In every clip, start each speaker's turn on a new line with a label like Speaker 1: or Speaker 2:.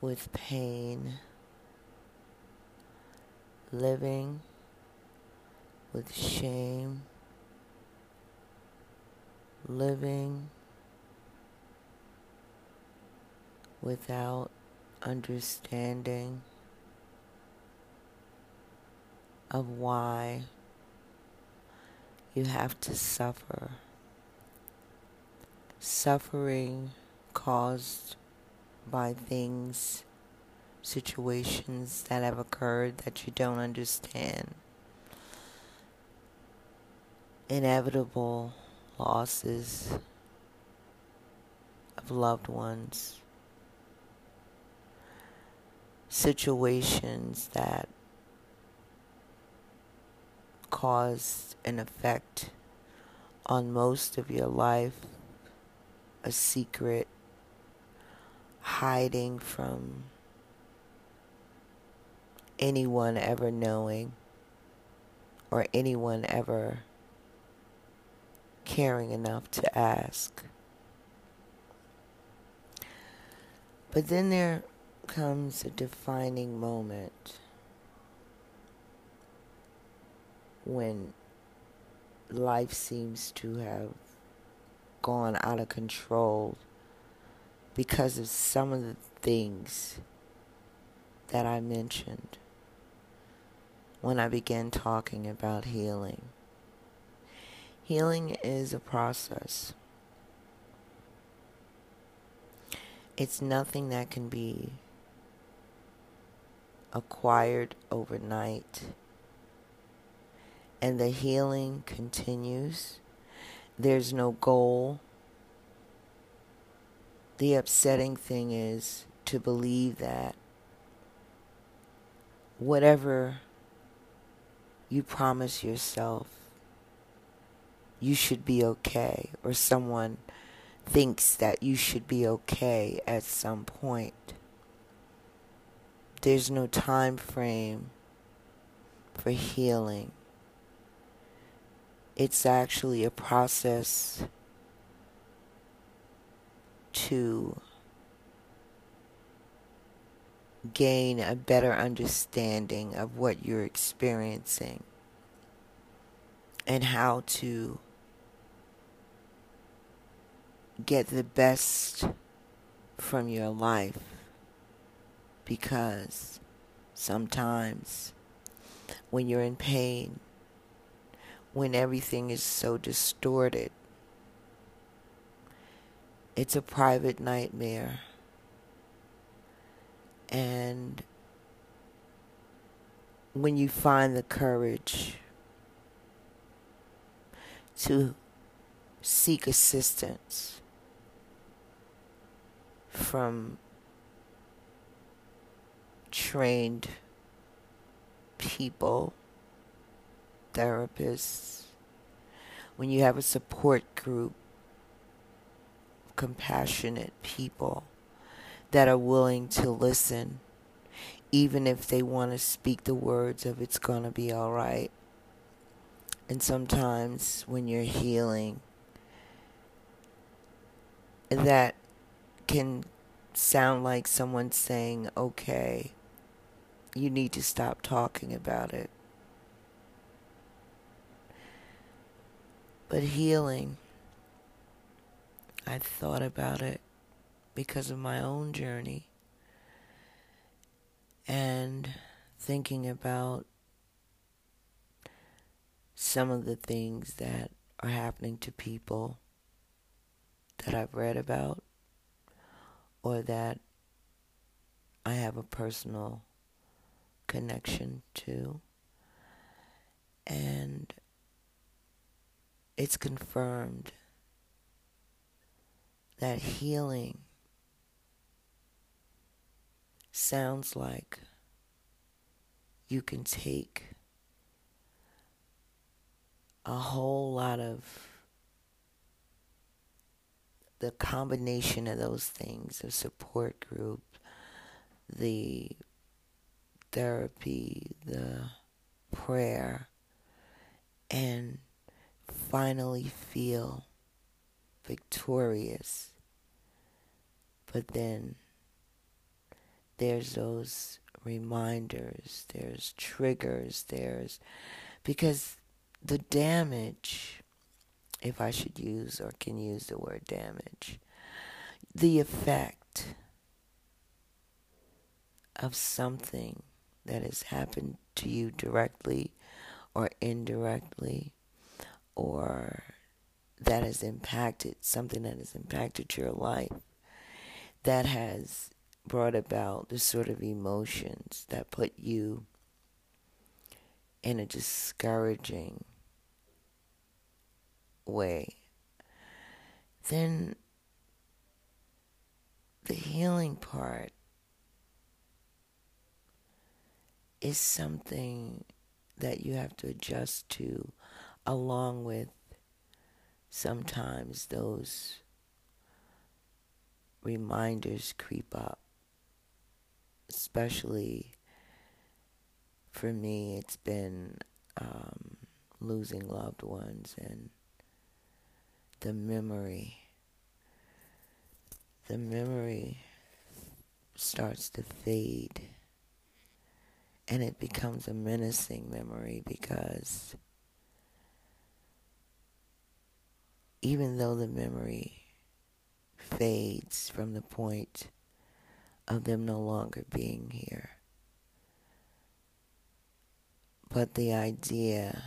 Speaker 1: with pain, living with shame, living without understanding of why you have to suffer. Suffering caused by things, situations that have occurred that you don't understand. Inevitable losses of loved ones. Situations that caused an effect on most of your life, a secret, hiding from anyone ever knowing or anyone ever caring enough to ask. But then there comes a defining moment when life seems to have gone out of control because of some of the things that I mentioned when I began talking about healing. Healing is a process. It's nothing that can be acquired overnight and the healing continues. There's no goal. The upsetting thing is to believe that whatever you promise yourself, you should be okay, or someone thinks that you should be okay at some point. There's no time frame for healing. It's actually a process to gain a better understanding of what you're experiencing and how to get the best from your life because sometimes when you're in pain when everything is so distorted. It's a private nightmare. And when you find the courage to seek assistance from trained people therapists, when you have a support group, compassionate people that are willing to listen, even if they want to speak the words of it's going to be all right. And sometimes when you're healing, that can sound like someone saying, okay, you need to stop talking about it. But healing, I thought about it because of my own journey and thinking about some of the things that are happening to people that I've read about or that I have a personal connection to. And it's confirmed that healing sounds like you can take a whole lot of the combination of those things the support group the therapy the prayer and finally feel victorious. But then there's those reminders, there's triggers, there's because the damage, if I should use or can use the word damage, the effect of something that has happened to you directly or indirectly or that has impacted something that has impacted your life that has brought about the sort of emotions that put you in a discouraging way, then the healing part is something that you have to adjust to along with sometimes those reminders creep up especially for me it's been um, losing loved ones and the memory the memory starts to fade and it becomes a menacing memory because even though the memory fades from the point of them no longer being here, but the idea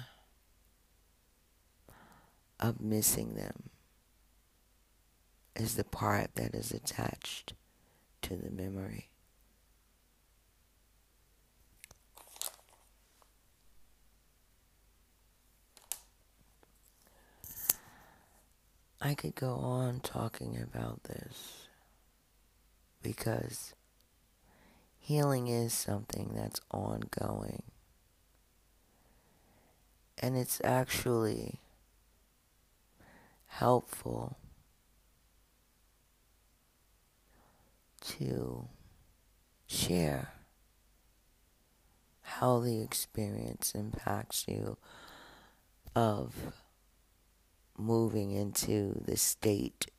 Speaker 1: of missing them is the part that is attached to the memory. I could go on talking about this because healing is something that's ongoing. And it's actually helpful to share how the experience impacts you of moving into the state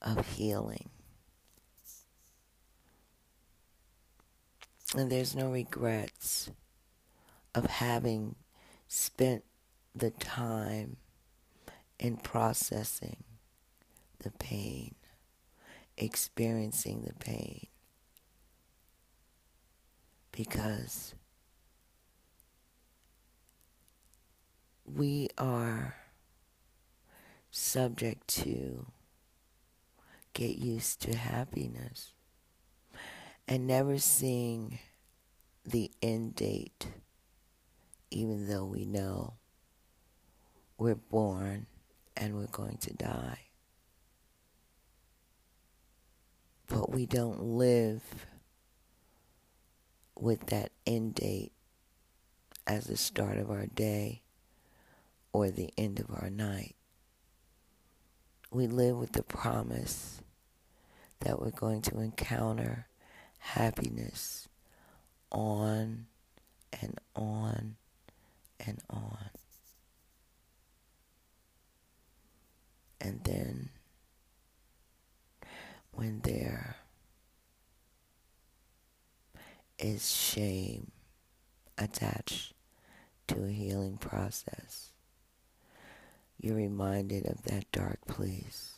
Speaker 1: of healing. And there's no regrets of having spent the time in processing the pain, experiencing the pain. Because we are subject to get used to happiness and never seeing the end date, even though we know we're born and we're going to die. But we don't live with that end date as the start of our day or the end of our night. We live with the promise that we're going to encounter happiness on and on and on. And then when there is shame attached to a healing process, you're reminded of that dark place.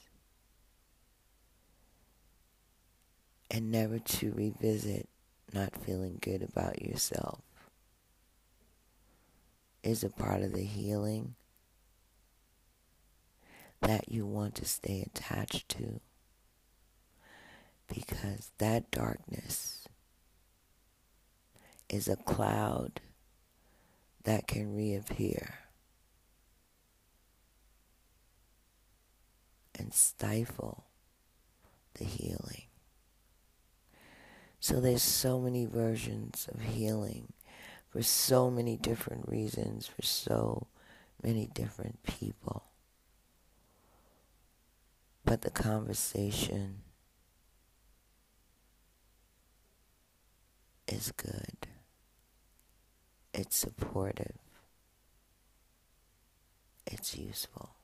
Speaker 1: And never to revisit not feeling good about yourself is a part of the healing that you want to stay attached to because that darkness is a cloud that can reappear and stifle the healing. So there's so many versions of healing for so many different reasons, for so many different people. But the conversation is good. It's supportive. It's useful.